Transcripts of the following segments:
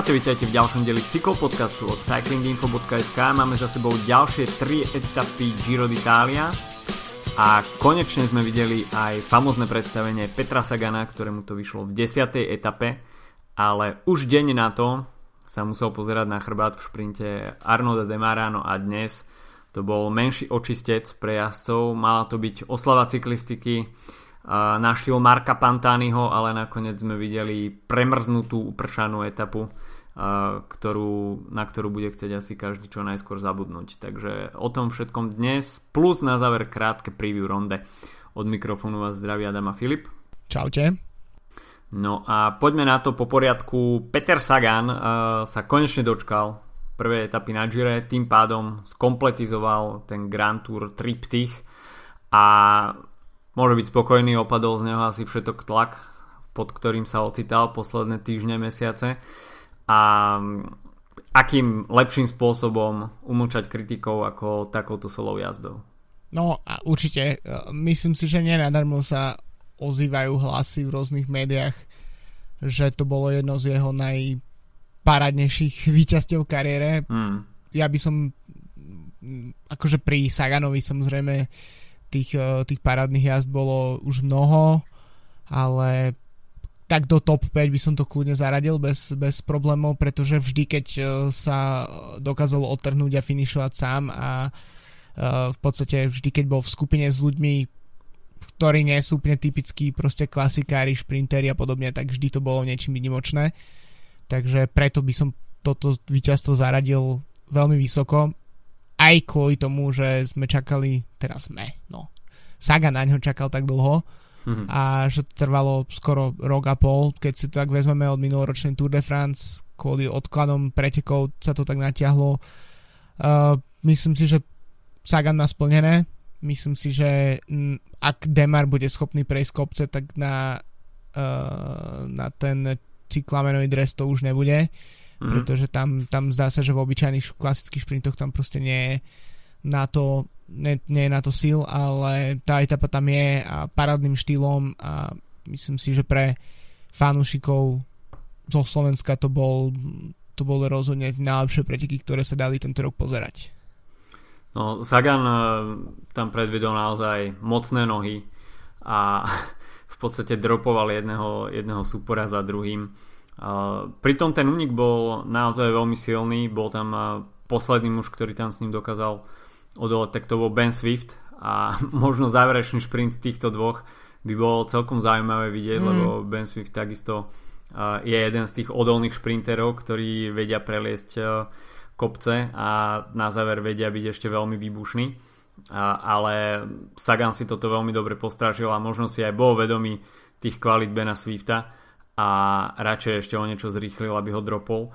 Čaute, vítajte v ďalšom deli cyklopodcastu od cyclinginfo.sk. Máme za sebou ďalšie 3 etapy Giro d'Italia a konečne sme videli aj famozne predstavenie Petra Sagana, ktorému to vyšlo v 10. etape, ale už deň na to sa musel pozerať na chrbát v šprinte Arnolda Demarano a dnes to bol menší očistec pre jazdcov, mala to byť oslava cyklistiky, našiel Marka Pantányho, ale nakoniec sme videli premrznutú upršanú etapu, ktorú, na ktorú bude chcieť asi každý čo najskôr zabudnúť. Takže o tom všetkom dnes, plus na záver krátke preview ronde. Od mikrofónu vás zdraví Adam a Filip. Čaute. No a poďme na to po poriadku. Peter Sagan uh, sa konečne dočkal prvej etapy na Gire, tým pádom skompletizoval ten Grand Tour triptych a môže byť spokojný, opadol z neho asi všetok tlak, pod ktorým sa ocital posledné týždne, mesiace a akým lepším spôsobom umlčať kritikov ako takouto solou jazdou. No a určite, e, myslím si, že nenadarmo sa ozývajú hlasy v rôznych médiách, že to bolo jedno z jeho najparádnejších výťazťov v kariére. Hmm. Ja by som akože pri Saganovi samozrejme tých, eh, tých parádnych jazd bolo už mnoho, ale tak do top 5 by som to kľudne zaradil bez, bez problémov, pretože vždy, keď eh, sa dokázal odtrhnúť a finišovať sám a eh, v podstate vždy, keď bol v skupine s ľuďmi, ktorí nie sú úplne typickí, proste klasikári, šprintéri a podobne, tak vždy to bolo niečím výnimočné. Takže preto by som toto víťazstvo zaradil veľmi vysoko aj kvôli tomu, že sme čakali, teraz sme, no, Saga na ňo čakal tak dlho mm-hmm. a že to trvalo skoro rok a pol, keď si to tak vezmeme od minuloročnej Tour de France, kvôli odkladom pretekov sa to tak natiahlo. Uh, myslím si, že Sagan má splnené. Myslím si, že m, ak Demar bude schopný prejsť kopce, tak na, uh, na ten cyklamenový dres to už nebude mm-hmm. pretože tam, tam zdá sa, že v obyčajných klasických šprintoch tam proste nie je na to, nie, nie je na to síl, ale tá etapa tam je a parádnym štýlom a myslím si, že pre fanúšikov zo Slovenska to bol to bolo rozhodne najlepšie preteky, ktoré sa dali tento rok pozerať. No, Sagan eh, tam predvedol naozaj mocné nohy a v podstate dropoval jedného, jedného súpora za druhým pritom ten únik bol naozaj veľmi silný, bol tam posledný muž, ktorý tam s ním dokázal odolať, tak to bol Ben Swift a možno záverečný šprint týchto dvoch by bol celkom zaujímavé vidieť, mm. lebo Ben Swift takisto je jeden z tých odolných šprinterov, ktorí vedia preliesť kopce a na záver vedia byť ešte veľmi výbušný. ale Sagan si toto veľmi dobre postražil a možno si aj bol vedomý tých kvalit Bena Swifta a radšej ešte o niečo zrýchlil, aby ho dropol.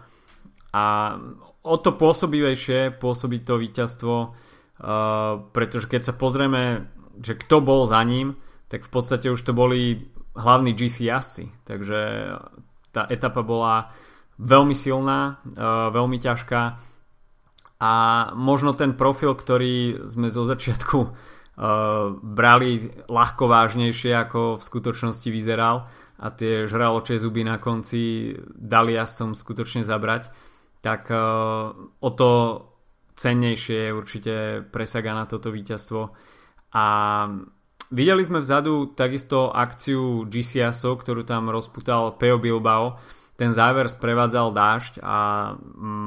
A o to pôsobivejšie pôsobí to víťazstvo, uh, pretože keď sa pozrieme, že kto bol za ním, tak v podstate už to boli hlavní GC jazdci. Takže tá etapa bola veľmi silná, uh, veľmi ťažká a možno ten profil, ktorý sme zo začiatku uh, brali ľahko vážnejšie, ako v skutočnosti vyzeral, a tie žraločie zuby na konci dali som skutočne zabrať, tak o to cennejšie je určite presaga na toto víťazstvo. A videli sme vzadu takisto akciu GCSO, ktorú tam rozputal Peo Bilbao. Ten záver sprevádzal dážď a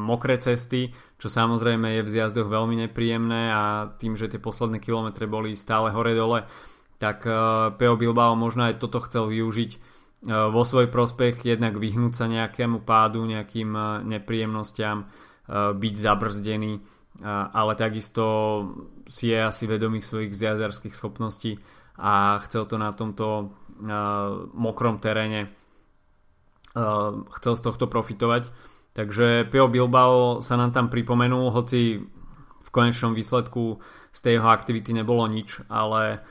mokré cesty, čo samozrejme je v zjazdoch veľmi nepríjemné a tým, že tie posledné kilometre boli stále hore-dole, tak uh, Peo Bilbao možno aj toto chcel využiť E, vo svoj prospech jednak vyhnúť sa nejakému pádu, nejakým e, nepríjemnostiam, e, byť zabrzdený, ale takisto si je asi vedomý svojich zjazerských schopností a chcel to na tomto mokrom teréne chcel z tohto profitovať. Takže Pio Bilbao sa nám tam pripomenul, hoci v konečnom výsledku z tej jeho aktivity nebolo nič, ale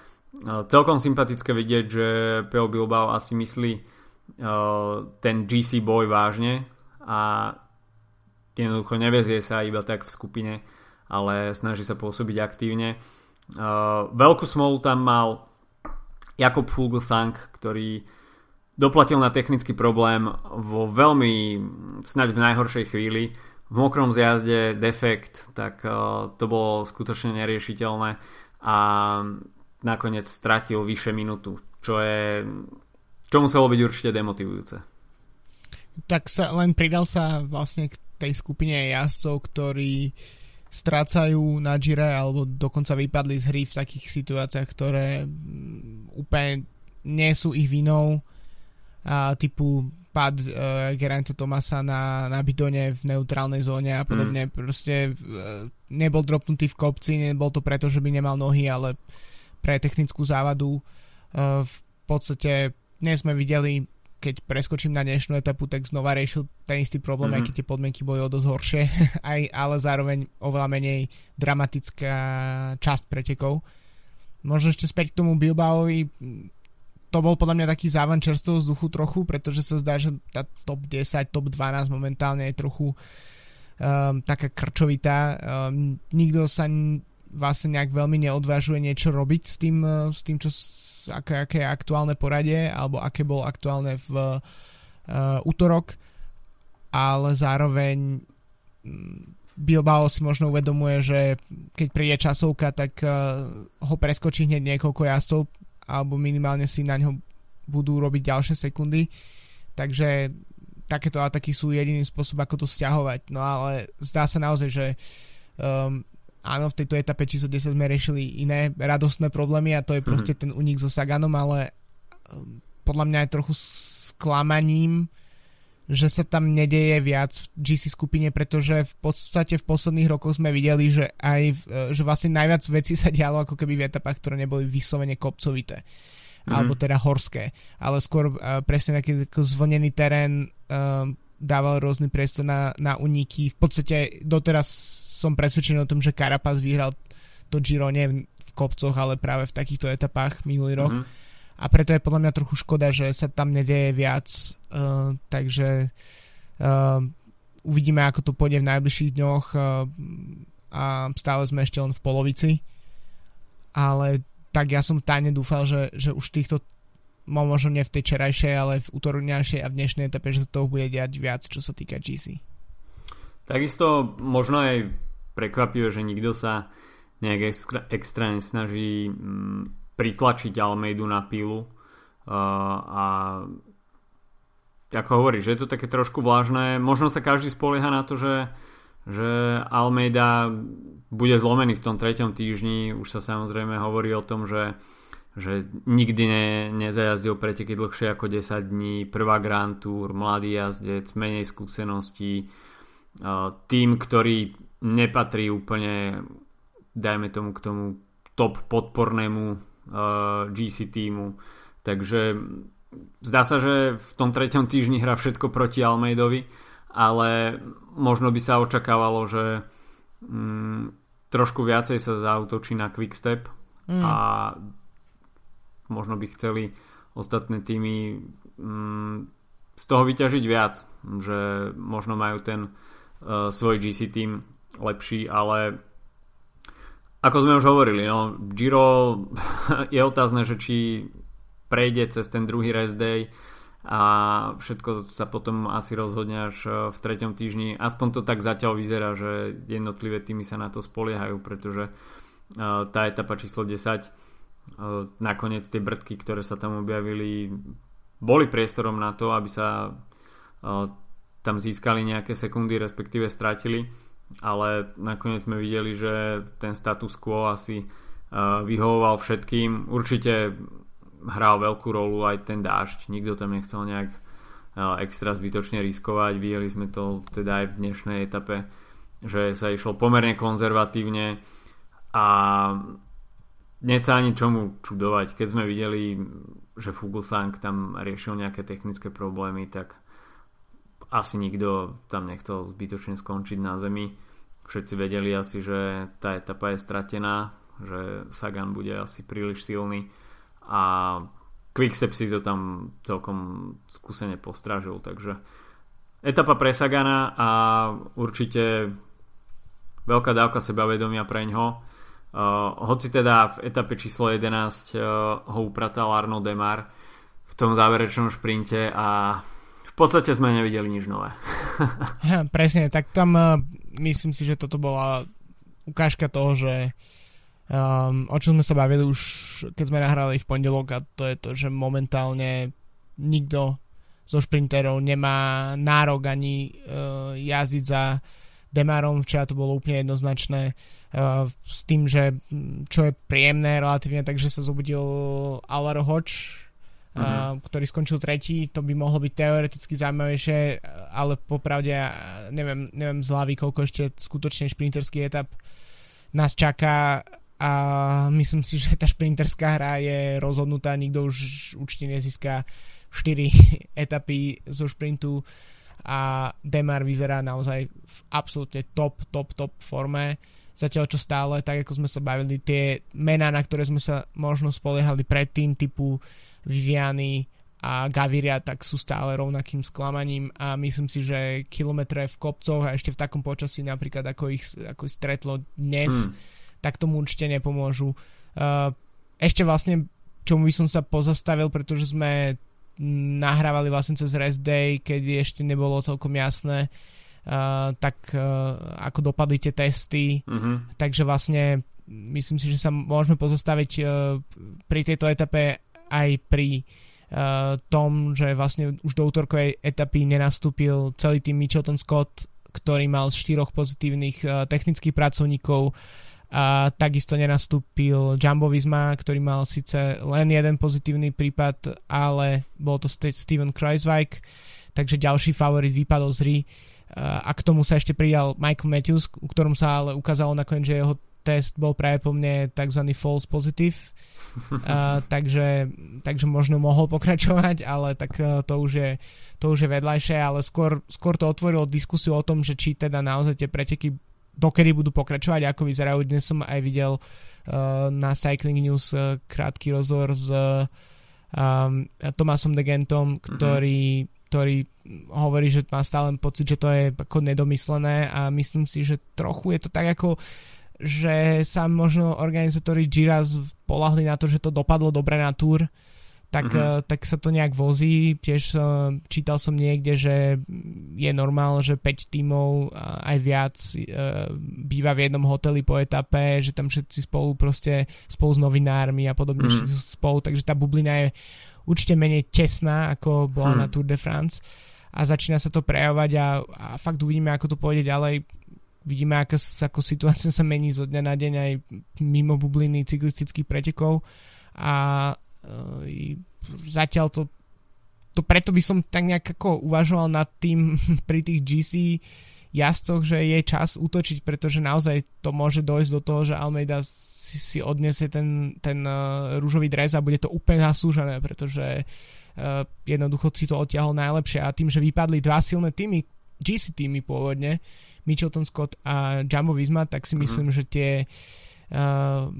celkom sympatické vidieť, že Peo Bilbao asi myslí ten GC boj vážne a jednoducho nevezie sa iba tak v skupine, ale snaží sa pôsobiť aktívne. Veľkú smolu tam mal Jakob Fuglsang, ktorý doplatil na technický problém vo veľmi, snaď v najhoršej chvíli, v mokrom zjazde defekt, tak uh, to bolo skutočne neriešiteľné a nakoniec stratil vyše minútu, čo je čo muselo byť určite demotivujúce. Tak sa len pridal sa vlastne k tej skupine jazdcov, ktorí strácajú na Gire alebo dokonca vypadli z hry v takých situáciách, ktoré mm, úplne nie sú ich vinou a typu pad uh, Geraint Tomasa na, na bidone v neutrálnej zóne a podobne. Mm. Proste uh, nebol dropnutý v kopci, nebol to preto, že by nemal nohy, ale pre technickú závadu. Uh, v podstate dnes sme videli, keď preskočím na dnešnú etapu, tak znova riešil ten istý problém, mm-hmm. aj keď tie podmienky boli o dosť horšie, aj, ale zároveň oveľa menej dramatická časť pretekov. Možno ešte späť k tomu Bilbaovi, to bol podľa mňa taký závan čerstvého vzduchu trochu, pretože sa zdá, že tá top 10, top 12 momentálne je trochu um, taká krčovitá. Um, nikto sa vlastne nejak veľmi neodvážuje niečo robiť s tým, uh, s tým čo, aké, aké je aktuálne poradie, alebo aké bolo aktuálne v uh, útorok, ale zároveň um, Bilbao si možno uvedomuje, že keď príde časovka, tak uh, ho preskočí hneď niekoľko jazdcov alebo minimálne si na ňo budú robiť ďalšie sekundy. Takže takéto ataky sú jediný spôsob, ako to stiahovať. No ale zdá sa naozaj, že um, áno, v tejto etape číslo 10 sme riešili iné radostné problémy a to je proste mm-hmm. ten unik so Saganom, ale um, podľa mňa je trochu sklamaním, že sa tam nedeje viac v GC skupine, pretože v podstate v posledných rokoch sme videli, že aj e, že vlastne najviac vecí sa dialo ako keby v etapách, ktoré neboli vyslovene kopcovité mm-hmm. alebo teda horské, ale skôr uh, presne taký zvlnený terén uh, dával rôzny priestor na, na uniky. V podstate doteraz som presvedčený o tom, že Carapaz vyhral to Giro nie v kopcoch, ale práve v takýchto etapách minulý rok. Mm-hmm a preto je podľa mňa trochu škoda, že sa tam nedeje viac, uh, takže uh, uvidíme, ako to pôjde v najbližších dňoch uh, a stále sme ešte len v polovici, ale tak ja som tajne dúfal, že, že už týchto možno nie v tej čerajšej, ale v útorňajšej a v dnešnej etape, že sa toho bude diať viac, čo sa týka GC. Takisto možno aj prekvapivé, že nikto sa nejak extra, extra nesnaží mm, pritlačiť Almeidu na pílu uh, a ako hovoríš, že je to také trošku vlážne. Možno sa každý spolieha na to, že, že Almeida bude zlomený v tom treťom týždni. Už sa samozrejme hovorí o tom, že, že nikdy ne, nezajazdil preteky dlhšie ako 10 dní. Prvá Grand Tour, mladý jazdec, menej skúseností. Tým, ktorý nepatrí úplne dajme tomu k tomu top podpornému uh, GC týmu. Takže zdá sa, že v tom treťom týždni hrá všetko proti Almeidovi, ale možno by sa očakávalo, že mm, trošku viacej sa zautočí na quickstep mm. a možno by chceli ostatné týmy mm, z toho vyťažiť viac, že možno majú ten uh, svoj GC tým lepší, ale ako sme už hovorili, no, Giro je otázne, že či prejde cez ten druhý rest day a všetko sa potom asi rozhodne až e, v treťom týždni. Aspoň to tak zatiaľ vyzerá, že jednotlivé týmy sa na to spoliehajú, pretože e, tá etapa číslo 10 e, nakoniec tie brdky, ktoré sa tam objavili boli priestorom na to, aby sa tam získali nejaké sekundy, respektíve stratili ale nakoniec sme videli, že ten status quo asi uh, vyhovoval všetkým. Určite hral veľkú rolu aj ten dážď, nikto tam nechcel nejak extra zbytočne riskovať. Videli sme to teda aj v dnešnej etape, že sa išlo pomerne konzervatívne a nie sa ani čomu čudovať. Keď sme videli, že Fuglsang tam riešil nejaké technické problémy, tak asi nikto tam nechcel zbytočne skončiť na zemi. Všetci vedeli asi, že tá etapa je stratená, že Sagan bude asi príliš silný a Quickstep si to tam celkom skúsene postražil, takže etapa pre Sagana a určite veľká dávka sebavedomia pre ňo. Uh, hoci teda v etape číslo 11 uh, ho upratal Arno Demar, tom záverečnom šprinte a v podstate sme nevideli nič nové. Presne, tak tam uh, myslím si, že toto bola ukážka toho, že um, o čom sme sa bavili už keď sme nahrali v pondelok a to je to, že momentálne nikto zo šprinterov nemá nárok ani uh, jazdiť za Demarom, včera to bolo úplne jednoznačné s tým, že čo je príjemné relatívne, takže sa zobudil Alvaro Hoč, uh, uh, ktorý skončil tretí, to by mohlo byť teoreticky zaujímavejšie, ale popravde neviem, neviem z hlavy, koľko ešte skutočne šprinterský etap nás čaká. A myslím si, že tá šprinterská hra je rozhodnutá, nikto už určite nezíska 4 etapy zo šprintu. A Demar vyzerá naozaj v absolútne top, top, top forme. Zatiaľ čo stále, tak ako sme sa bavili, tie mená, na ktoré sme sa možno spoliehali predtým, typu Viviany a Gaviria, tak sú stále rovnakým sklamaním a myslím si, že kilometre v kopcoch a ešte v takom počasí napríklad ako ich, ako stretlo dnes, hmm. tak tomu určite nepomôžu. Uh, ešte vlastne čomu by som sa pozastavil, pretože sme nahrávali vlastne cez rest day, keď ešte nebolo celkom jasné, uh, tak uh, ako dopadli tie testy. Uh-huh. Takže vlastne myslím si, že sa môžeme pozastaviť uh, pri tejto etape aj pri uh, tom, že vlastne už do útorkovej etapy nenastúpil celý tým Mitchelton Scott, ktorý mal štyroch pozitívnych uh, technických pracovníkov a takisto nenastúpil Jumbo Visma, ktorý mal síce len jeden pozitívny prípad, ale bol to Steven Kreuzweig, takže ďalší favorit vypadol z hry a k tomu sa ešte pridal Michael Matthews, u ktorom sa ale ukázalo nakoniec, že jeho test bol práve po mne tzv. false positive, uh, takže, takže možno mohol pokračovať, ale tak uh, to už je, to už je vedľajšie, ale skôr, skôr to otvorilo diskusiu o tom, že či teda naozaj tie preteky dokedy budú pokračovať, ako vyzerajú. Dnes som aj videl uh, na Cycling News uh, krátky rozhovor s uh, um, Tomasom Degentom, ktorý, mm-hmm. Ktorý hovorí, že má stále pocit, že to je ako nedomyslené a myslím si, že trochu je to tak ako že sa možno organizátori Gira polahli na to, že to dopadlo dobre na túr tak, mm-hmm. tak sa to nejak vozí. Tiež uh, čítal som niekde, že je normál, že 5 tímov aj viac býva v jednom hoteli po etape, že tam všetci spolu proste spolu s novinármi a podobne mm-hmm. sú spolu, takže tá bublina je určite menej tesná, ako bola mm. na Tour de France. A začína sa to prejavovať a, a fakt uvidíme, ako to pôjde ďalej. Vidíme, ako, ako situácia sa mení zo dňa na deň aj mimo bubliny cyklistických pretekov. A zatiaľ to, to preto by som tak nejak ako uvažoval nad tým pri tých GC jazdoch, že je čas útočiť, pretože naozaj to môže dojsť do toho, že Almeida si, si odniesie ten, ten uh, rúžový dres a bude to úplne zasúžené, pretože uh, jednoducho si to odtiahol najlepšie a tým, že vypadli dva silné týmy, GC týmy pôvodne, Mitchelton Scott a Jumbo Visma, tak si mm-hmm. myslím, že tie uh,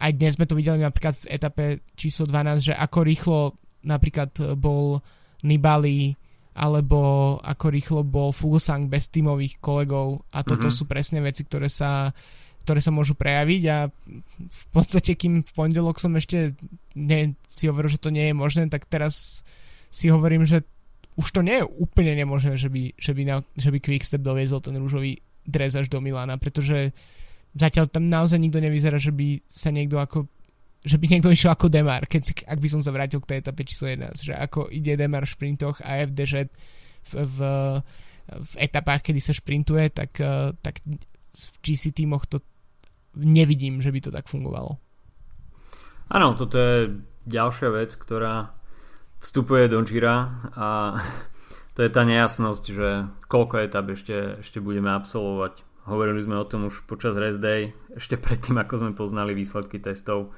aj dnes sme to videli napríklad v etape číslo 12, že ako rýchlo napríklad bol Nibali alebo ako rýchlo bol Fuglsang bez tímových kolegov a toto mm-hmm. sú presne veci, ktoré sa, ktoré sa môžu prejaviť a v podstate kým v pondelok som ešte ne, si hovoril, že to nie je možné, tak teraz si hovorím, že už to nie je úplne nemožné, že by, že by, na, že by Quickstep doviezol ten rúžový dres až do Milána, pretože zatiaľ tam naozaj nikto nevyzerá, že by sa niekto ako že by niekto išiel ako Demar, keď, ak by som sa vrátil k tej etape číslo 11, že ako ide Demar v šprintoch a FDŽ v, v, v etapách, kedy sa šprintuje, tak, eh, tak v GC týmoch to nevidím, že by to tak fungovalo. Áno, toto je ďalšia vec, ktorá vstupuje do Gira a to je tá nejasnosť, že koľko etap ešte, ešte budeme absolvovať Hovorili sme o tom už počas rest day, ešte predtým, ako sme poznali výsledky testov.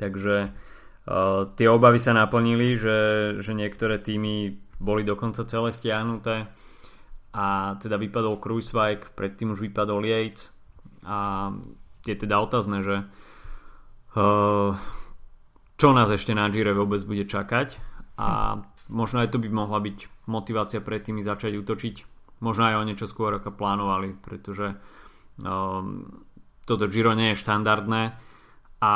Takže uh, tie obavy sa naplnili, že, že niektoré týmy boli dokonca celé stiahnuté a teda vypadol Kruiswijk, predtým už vypadol Yates a je teda otázne, že uh, čo nás ešte na Gire vôbec bude čakať a možno aj to by mohla byť motivácia pre týmy začať útočiť. Možno aj o niečo skôr ako plánovali, pretože um, toto Giro nie je štandardné a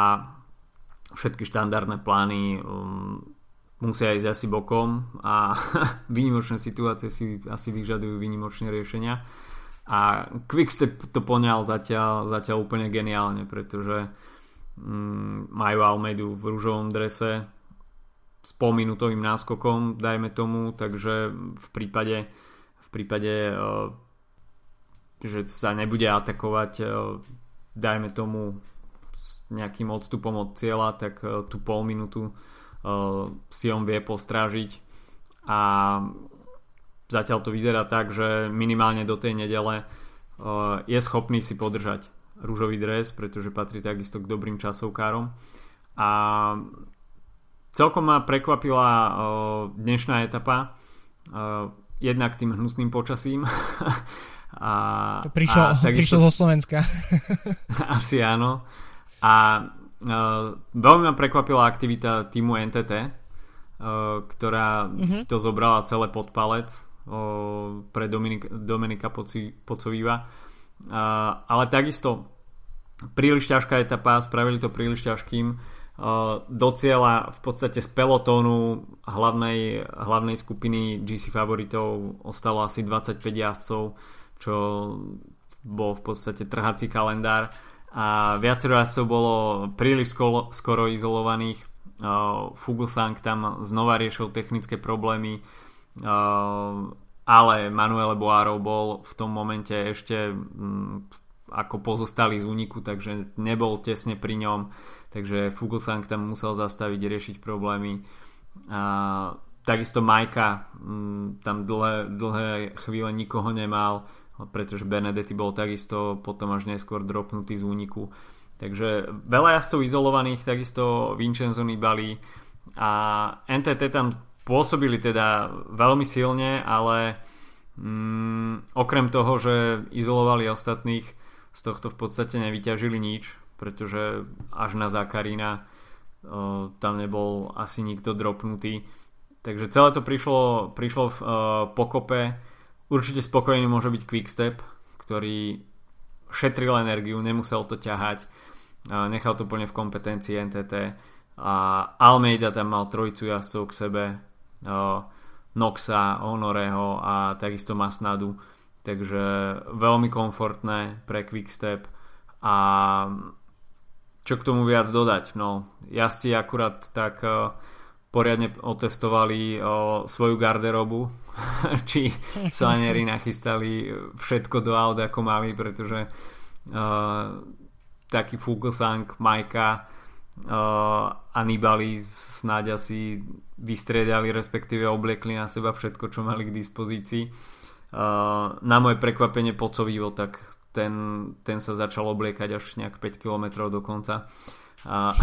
všetky štandardné plány um, musia ísť asi bokom a výnimočné situácie si asi vyžadujú výnimočné riešenia. A Quickstep to poňal zatiaľ, zatiaľ úplne geniálne, pretože mm, majú Almeidu v rúžovom drese s polminútovým náskokom, dajme tomu, takže v prípade, v prípade uh, že sa nebude atakovať uh, dajme tomu s nejakým odstupom od cieľa, tak uh, tú pol minútu si on vie postrážiť a zatiaľ to vyzerá tak, že minimálne do tej nedele je schopný si podržať rúžový dres, pretože patrí takisto k dobrým časovkárom a Celkom ma prekvapila dnešná etapa. Jednak tým hnusným počasím. a, to prišlo, a prišlo zo Slovenska. asi áno. A uh, veľmi ma prekvapila aktivita týmu NTT, uh, ktorá uh-huh. to zobrala celé pod palec uh, pre Dominik, Dominika Poci, Pocovíva. Uh, ale takisto príliš ťažká etapa, spravili to príliš ťažkým do cieľa v podstate z pelotónu hlavnej, hlavnej skupiny GC favoritov ostalo asi 25 jazdcov, čo bol v podstate trhací kalendár a viacero jazdcov bolo príliš skoro, skoro izolovaných. Fuglsang tam znova riešil technické problémy, ale Manuel Boarov bol v tom momente ešte mm, ako pozostali z úniku, takže nebol tesne pri ňom takže Fuglsang tam musel zastaviť, riešiť problémy. A takisto Majka mm, tam dlhé, dlhé chvíle nikoho nemal, pretože Benedetti bol takisto potom až neskôr dropnutý z úniku. Takže veľa jazdcov izolovaných, takisto Vincenzo Nibali a NTT tam pôsobili teda veľmi silne, ale mm, okrem toho, že izolovali ostatných, z tohto v podstate nevyťažili nič pretože až na Zakarína uh, tam nebol asi nikto dropnutý. Takže celé to prišlo, prišlo v uh, pokope. Určite spokojný môže byť Quickstep, ktorý šetril energiu, nemusel to ťahať, nechal to plne v kompetencii NTT a Almeida tam mal trojicu jazdcov k sebe, Noxa, Honoreho a takisto Masnadu. Takže veľmi komfortné pre Quickstep a čo k tomu viac dodať? No, jazdci akurát tak poriadne otestovali svoju garderobu, či Sanieri nachystali všetko do aut ako mali, pretože uh, taký Fuglsang, Majka uh, a Nibali snáď asi vystriedali, respektíve obliekli na seba všetko, čo mali k dispozícii. Uh, na moje prekvapenie Pocovivo tak ten, ten sa začal obliekať až nejak 5 km do konca. A,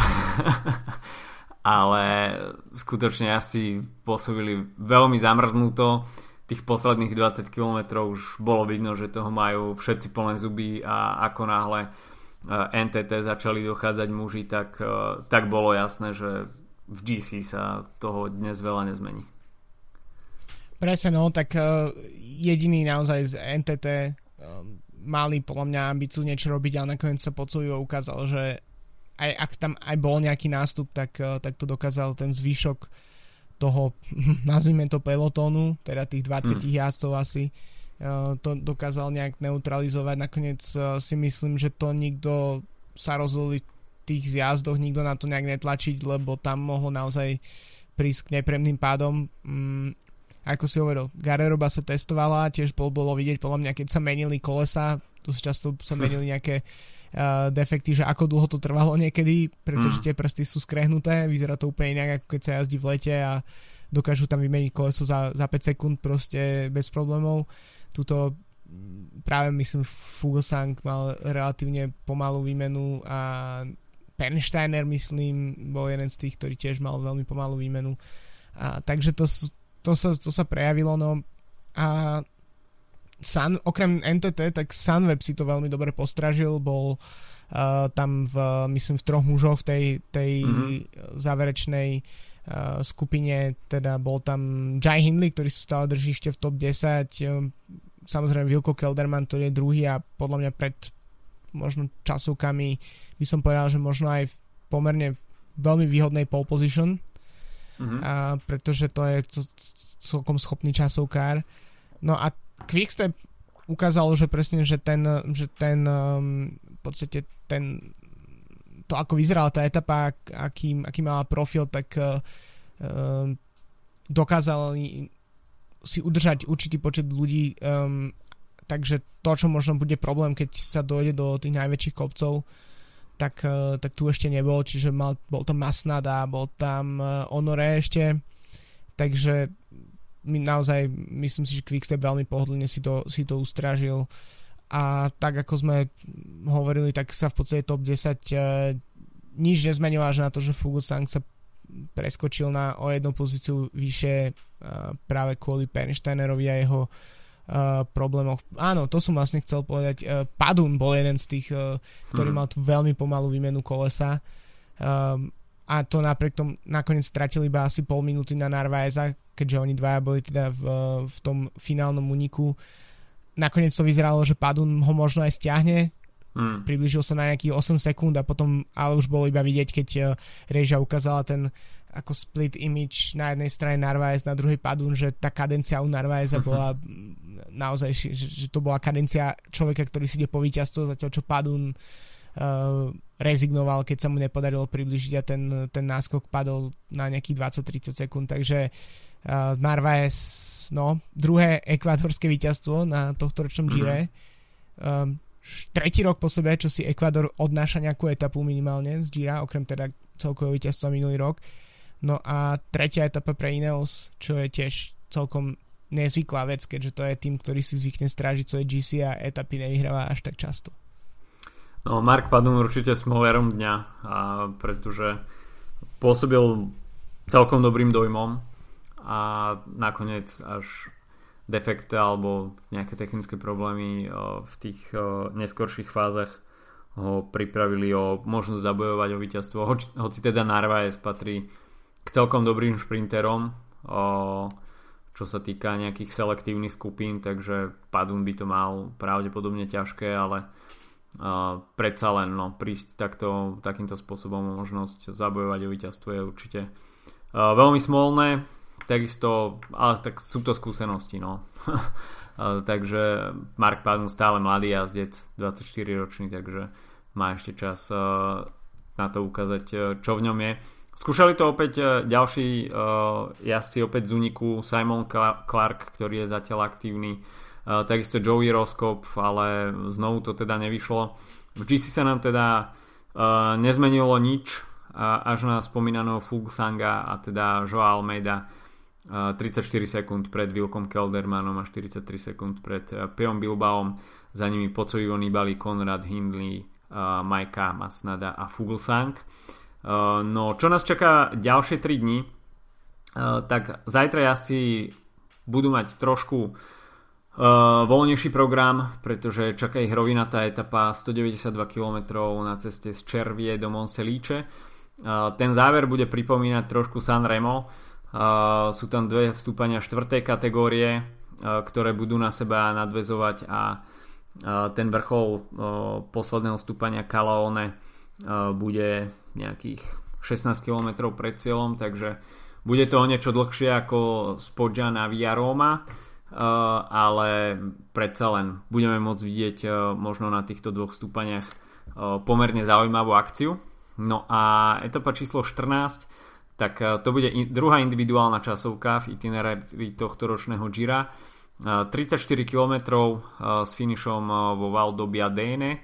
ale skutočne asi pôsobili veľmi zamrznuto. Tých posledných 20 km už bolo vidno, že toho majú všetci plné zuby a ako náhle e, NTT začali dochádzať muži, tak, e, tak bolo jasné, že v GC sa toho dnes veľa nezmení. Presne, no, tak uh, jediný naozaj z NTT mali podľa mňa ambíciu niečo robiť, ale nakoniec sa Pocovivo ukázal, že aj ak tam aj bol nejaký nástup, tak, eh, tak to dokázal ten zvýšok toho, nazvime to pelotónu, teda tých 20 mm. jazdcov asi, eh, to dokázal nejak neutralizovať. Nakoniec eh, si myslím, že to nikto sa rozhodli tých zjazdoch, nikto na to nejak netlačiť, lebo tam mohlo naozaj prísť k nepremným pádom. Mm, ako si hovoril, Gareroba sa testovala, tiež bol, bolo vidieť podľa mňa, keď sa menili kolesa, dosť často sa menili nejaké uh, defekty, že ako dlho to trvalo niekedy, pretože mm. tie prsty sú skrehnuté, vyzerá to úplne inak, ako keď sa jazdí v lete a dokážu tam vymeniť koleso za, za 5 sekúnd proste bez problémov. Tuto práve myslím Fuglsang mal relatívne pomalú výmenu a Pernsteiner myslím bol jeden z tých, ktorý tiež mal veľmi pomalú výmenu. A, takže to, to sa, to sa prejavilo, no a Sun, okrem NTT, tak Sunweb si to veľmi dobre postražil, bol uh, tam v, myslím, v troch mužoch v tej, tej mm-hmm. záverečnej uh, skupine, teda bol tam Jai Hindley, ktorý sa stále drží ešte v top 10, um, samozrejme Wilko Kelderman, ktorý je druhý a podľa mňa pred možno časovkami by som povedal, že možno aj v pomerne veľmi výhodnej pole position mm-hmm. a, pretože to je to, celkom schopný časovkár. No a Quickstep ukázalo, že presne, že ten, že ten um, v podstate ten to ako vyzerala tá etapa, aký, aký mala profil, tak uh, um, dokázali si udržať určitý počet ľudí um, takže to, čo možno bude problém, keď sa dojde do tých najväčších kopcov, tak, uh, tak tu ešte nebol, čiže mal, bol tam Masnada, bol tam uh, Honore ešte, takže my naozaj myslím si, že Quickstep veľmi pohodlne si to, si to ustrážil a tak ako sme hovorili, tak sa v podstate top 10 uh, nič nezmenilo až na to, že Fuglsang sa preskočil na o jednu pozíciu vyššie uh, práve kvôli Pernsteinerovi a jeho uh, problémoch. Áno, to som vlastne chcel povedať. Uh, Padun bol jeden z tých, uh, ktorý hmm. mal tú veľmi pomalú výmenu kolesa. Um, a to napriek tomu nakoniec stratili iba asi pol minúty na Narvaeza, keďže oni dvaja boli teda v, v tom finálnom uniku. Nakoniec to vyzeralo, že Padun ho možno aj stiahne, Hmm. Približil sa na nejakých 8 sekúnd a potom, ale už bolo iba vidieť, keď uh, Reža ukázala ten ako split image na jednej strane Narvaez, na druhej Padun, že tá kadencia u Narvaeza uh-huh. bola naozaj, že, že to bola kadencia človeka, ktorý si ide po víťazstvo, zatiaľ čo Padun uh, rezignoval, keď sa mu nepodarilo približiť a ten, ten náskok padol na nejakých 20-30 sekúnd, takže uh, Narvaez, no, druhé ekvádorské víťazstvo na tohto ročnom Gire. Uh-huh. Um, tretí rok po sebe, čo si Ekvador odnáša nejakú etapu minimálne z Gira, okrem teda celkového víťazstva minulý rok. No a tretia etapa pre Ineos, čo je tiež celkom nezvyklá vec, keďže to je tým, ktorý si zvykne strážiť svoje GC a etapy nevyhráva až tak často. No, Mark Padun určite smolerom dňa, a pretože pôsobil celkom dobrým dojmom a nakoniec až defekty alebo nejaké technické problémy v tých neskorších fázach ho pripravili o možnosť zabojovať o víťazstvo. Hoci, hoci teda Narvaez patrí k celkom dobrým šprinterom, čo sa týka nejakých selektívnych skupín, takže Padun by to mal pravdepodobne ťažké, ale predsa len no, prísť takto, takýmto spôsobom možnosť zabojovať o víťazstvo je určite veľmi smolné takisto, ale tak sú to skúsenosti, no. takže Mark Padon stále mladý jazdec, 24 ročný, takže má ešte čas na to ukázať, čo v ňom je. Skúšali to opäť ďalší jazdci opäť z úniku, Simon Clark, ktorý je zatiaľ aktívny, takisto Joey Roskop, ale znovu to teda nevyšlo. V GC sa nám teda nezmenilo nič, až na spomínaného Fuglsanga a teda Joa Almeida 34 sekúnd pred Wilkom Keldermanom a 43 sekúnd pred eh, Peom Bilbaom. Za nimi Poco Nibali, Konrad Hindley, eh, Majka Masnada a Fuglsang. Eh, no, čo nás čaká ďalšie 3 dni? Tak zajtra jazdci budú mať trošku voľnejší program, pretože čaká ich rovinatá etapa 192 km na ceste z Červie do Monselice. Ten záver bude pripomínať trošku San Remo, Uh, sú tam dve stúpania štvrtej kategórie, uh, ktoré budú na seba nadvezovať a uh, ten vrchol posledného stúpania Kalaone bude nejakých 16 km pred cieľom, takže bude to o niečo dlhšie ako Spodža na Via Roma, ale predsa len budeme môcť vidieť možno na týchto dvoch stúpaniach pomerne zaujímavú akciu. No a etapa číslo 14 tak eh, to bude druhá individuálna časovka v itinerári tohto ročného Gira. 34 km s finišom eh, vo Val do Biadene.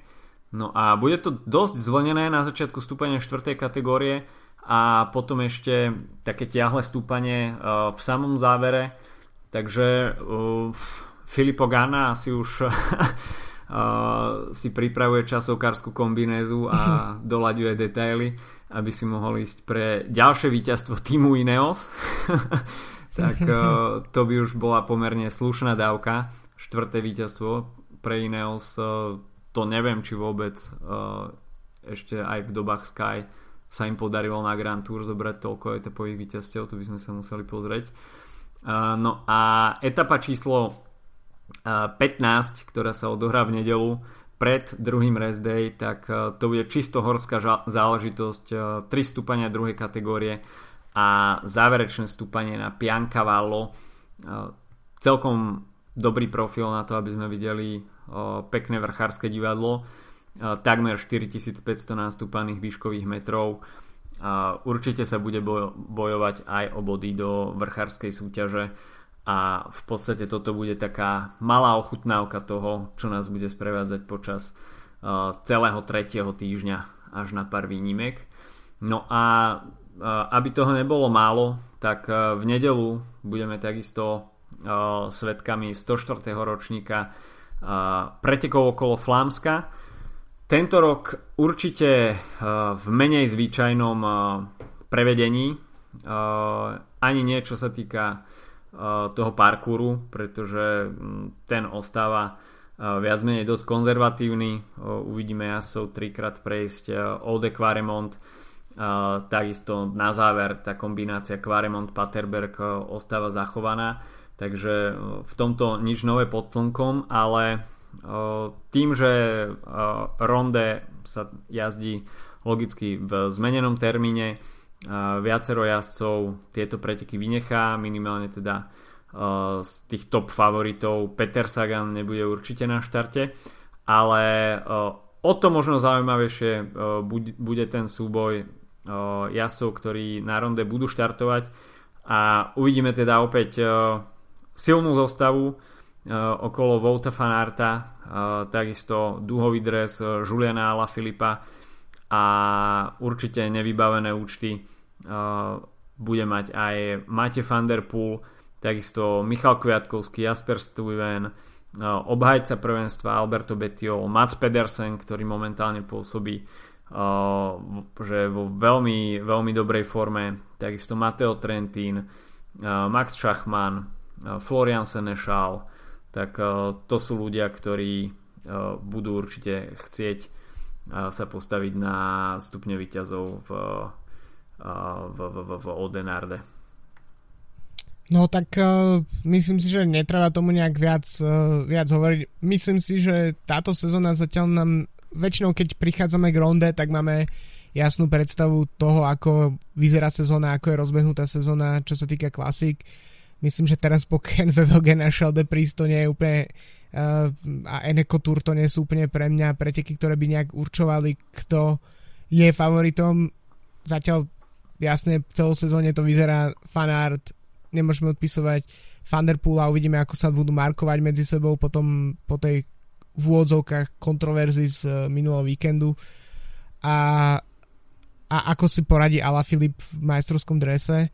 No a bude to dosť zvlnené na začiatku stúpania 4. kategórie a potom ešte také tiahle stúpanie eh, v samom závere. Takže uh, Filippo Ganna asi už uh, si pripravuje časovkárskú kombinézu a doľaďuje detaily aby si mohol ísť pre ďalšie víťazstvo týmu Ineos. tak eh, to by už bola pomerne slušná dávka. Štvrté víťazstvo pre Ineos. Eh, to neviem, či vôbec ešte aj v dobách Sky sa im podarilo na Grand Tour zobrať toľko etapových víťazstiev, tu by sme sa museli pozrieť. No a etapa číslo 15, ktorá sa odohrá v nedelu, pred druhým rest day, tak to bude čisto horská záležitosť, 3 e, stúpania druhej kategórie a záverečné stúpanie na Piancavallo. Celkom dobrý profil na to, aby sme videli pekné vrchárske divadlo. Takmer 4500 nástupaných výškových metrov. Určite sa bude bojovať aj o body do vrchárskej súťaže a v podstate toto bude taká malá ochutnávka toho, čo nás bude sprevádzať počas celého tretieho týždňa až na pár výnimek. No a aby toho nebolo málo, tak v nedelu budeme takisto svetkami 104. ročníka pretekov okolo Flámska. Tento rok určite v menej zvyčajnom prevedení, ani nie čo sa týka toho parkouru, pretože ten ostáva viac menej dosť konzervatívny. Uvidíme jasov trikrát prejsť Old Quaremont, takisto na záver tá kombinácia Quaremont-Paterberg ostáva zachovaná. Takže v tomto nič nové pod slnkom, ale tým, že Ronde sa jazdí logicky v zmenenom termíne, viacero jazdcov tieto preteky vynechá, minimálne teda z tých top favoritov Peter Sagan nebude určite na štarte, ale o to možno zaujímavejšie bude ten súboj jazdcov, ktorí na ronde budú štartovať. A uvidíme teda opäť silnú zostavu okolo Volta Fanarta, takisto duhový dres Juliana Ala Filipa a určite nevybavené účty bude mať aj Mate van der Poel, takisto Michal Kviatkovský, Jasper Stuyven, obhajca prvenstva Alberto Bettiol, Mats Pedersen, ktorý momentálne pôsobí že vo veľmi, veľmi dobrej forme, takisto Mateo Trentin, Max Schachmann, Florian Senešal, tak to sú ľudia, ktorí budú určite chcieť sa postaviť na stupne výťazov v, v, v, v, v Odenarde. No tak uh, myslím si, že netreba tomu nejak viac, uh, viac hovoriť. Myslím si, že táto sezóna zatiaľ nám väčšinou keď prichádzame k ronde, tak máme jasnú predstavu toho, ako vyzerá sezóna, ako je rozbehnutá sezóna, čo sa týka klasík. Myslím, že teraz pokiaľ VVG našiel Depris, to nie je úplne uh, a Eneco Tour to nie sú úplne pre mňa preteky, ktoré by nejak určovali, kto je favoritom. Zatiaľ jasne celú sezóne to vyzerá fanart, nemôžeme odpisovať Thunderpool a uvidíme, ako sa budú markovať medzi sebou potom po tej v úvodzovkách kontroverzii z uh, minulého víkendu. A, a ako si poradí Ala Filip v majstrovskom drese.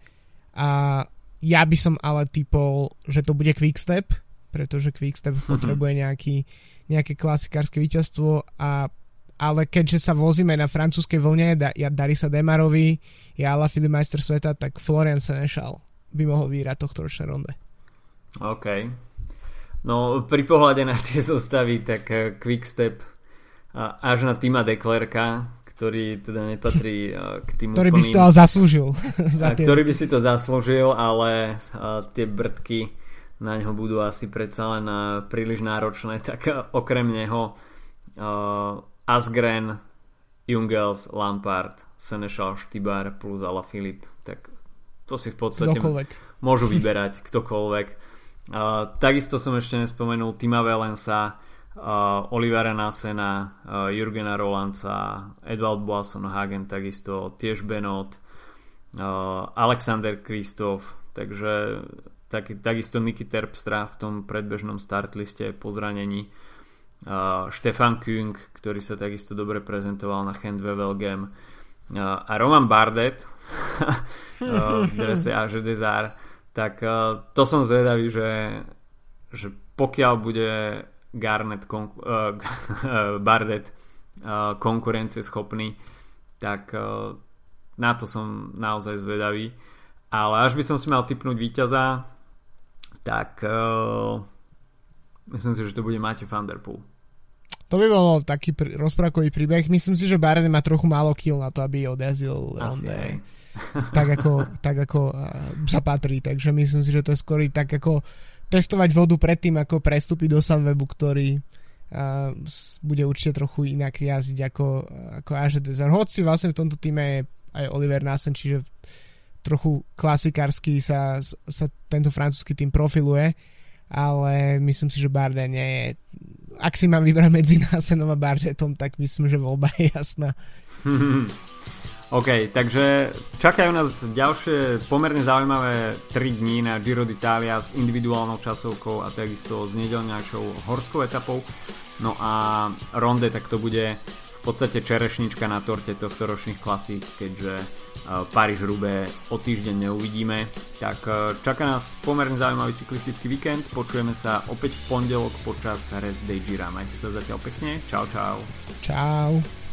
A ja by som ale typol, že to bude Quickstep pretože Quickstep mm-hmm. potrebuje nejaký, nejaké klasikárske víťazstvo a ale keďže sa vozíme na francúzskej vlne, da, ja Darisa Demarovi, ja Ala Filip majster sveta, tak Florian Senešal by mohol vyhrať tohto ročné ronde. OK. No pri pohľade na tie zostavy, tak eh, Quickstep až na týma Deklerka, ktorý teda nepatrí k tým Ktorý úplným, by si to zaslúžil. za ktorý by si to zaslúžil, ale tie brdky na ňo budú asi predsa len príliš náročné, tak okrem neho Asgren, Jungels, Lampard, Senešal, Štýbar plus Filip, tak to si v podstate Kdokoľvek. môžu vyberať ktokoľvek. Uh, takisto som ešte nespomenul Tima Valensa, Olivera Nasena, uh, Jurgena Rolanca, Edvald Boasson Hagen, takisto tiež Benot, uh, Alexander Kristof, takže tak, takisto Niky Terpstra v tom predbežnom startliste po zranení. Uh, Štefan Küng, ktorý sa takisto dobre prezentoval na Hand Wevelgem. Uh, a Roman Bardet uh, v drese Aže Desar. Tak uh, to som zvedavý, že, že pokiaľ bude Garnet kon- uh, Bardet uh, konkurencieschopný, tak uh, na to som naozaj zvedavý. Ale až by som si mal typnúť víťaza, tak uh, myslím si, že to bude Matej van der Poel. To by bol taký pr- rozprávkový príbeh. Myslím si, že Barnet má trochu málo kill na to, aby odjazdil ronde. tak ako, tak ako uh, sa patrí. Takže myslím si, že to je skôr tak ako testovať vodu predtým, ako prestúpiť do Sunwebu, ktorý uh, bude určite trochu inak jazdiť ako, ako Aže Desert. Hoci vlastne v tomto týme je aj Oliver Nassen, čiže trochu klasikársky sa, sa tento francúzsky tým profiluje, ale myslím si, že Bardet nie je ak si mám vybrať medzi Násenom a Bardetom, tak myslím, že voľba je jasná. OK, takže čakajú nás ďalšie pomerne zaujímavé 3 dní na Giro d'Italia s individuálnou časovkou a takisto s nedelňačou horskou etapou. No a ronde, tak to bude v podstate čerešnička na torte tohto ročných klasík, keďže e, Paríž Rubé o týždeň neuvidíme. Tak e, čaká nás pomerne zaujímavý cyklistický víkend. Počujeme sa opäť v pondelok počas Rest Day Gira. Majte sa zatiaľ pekne. Čau, čau. Čau.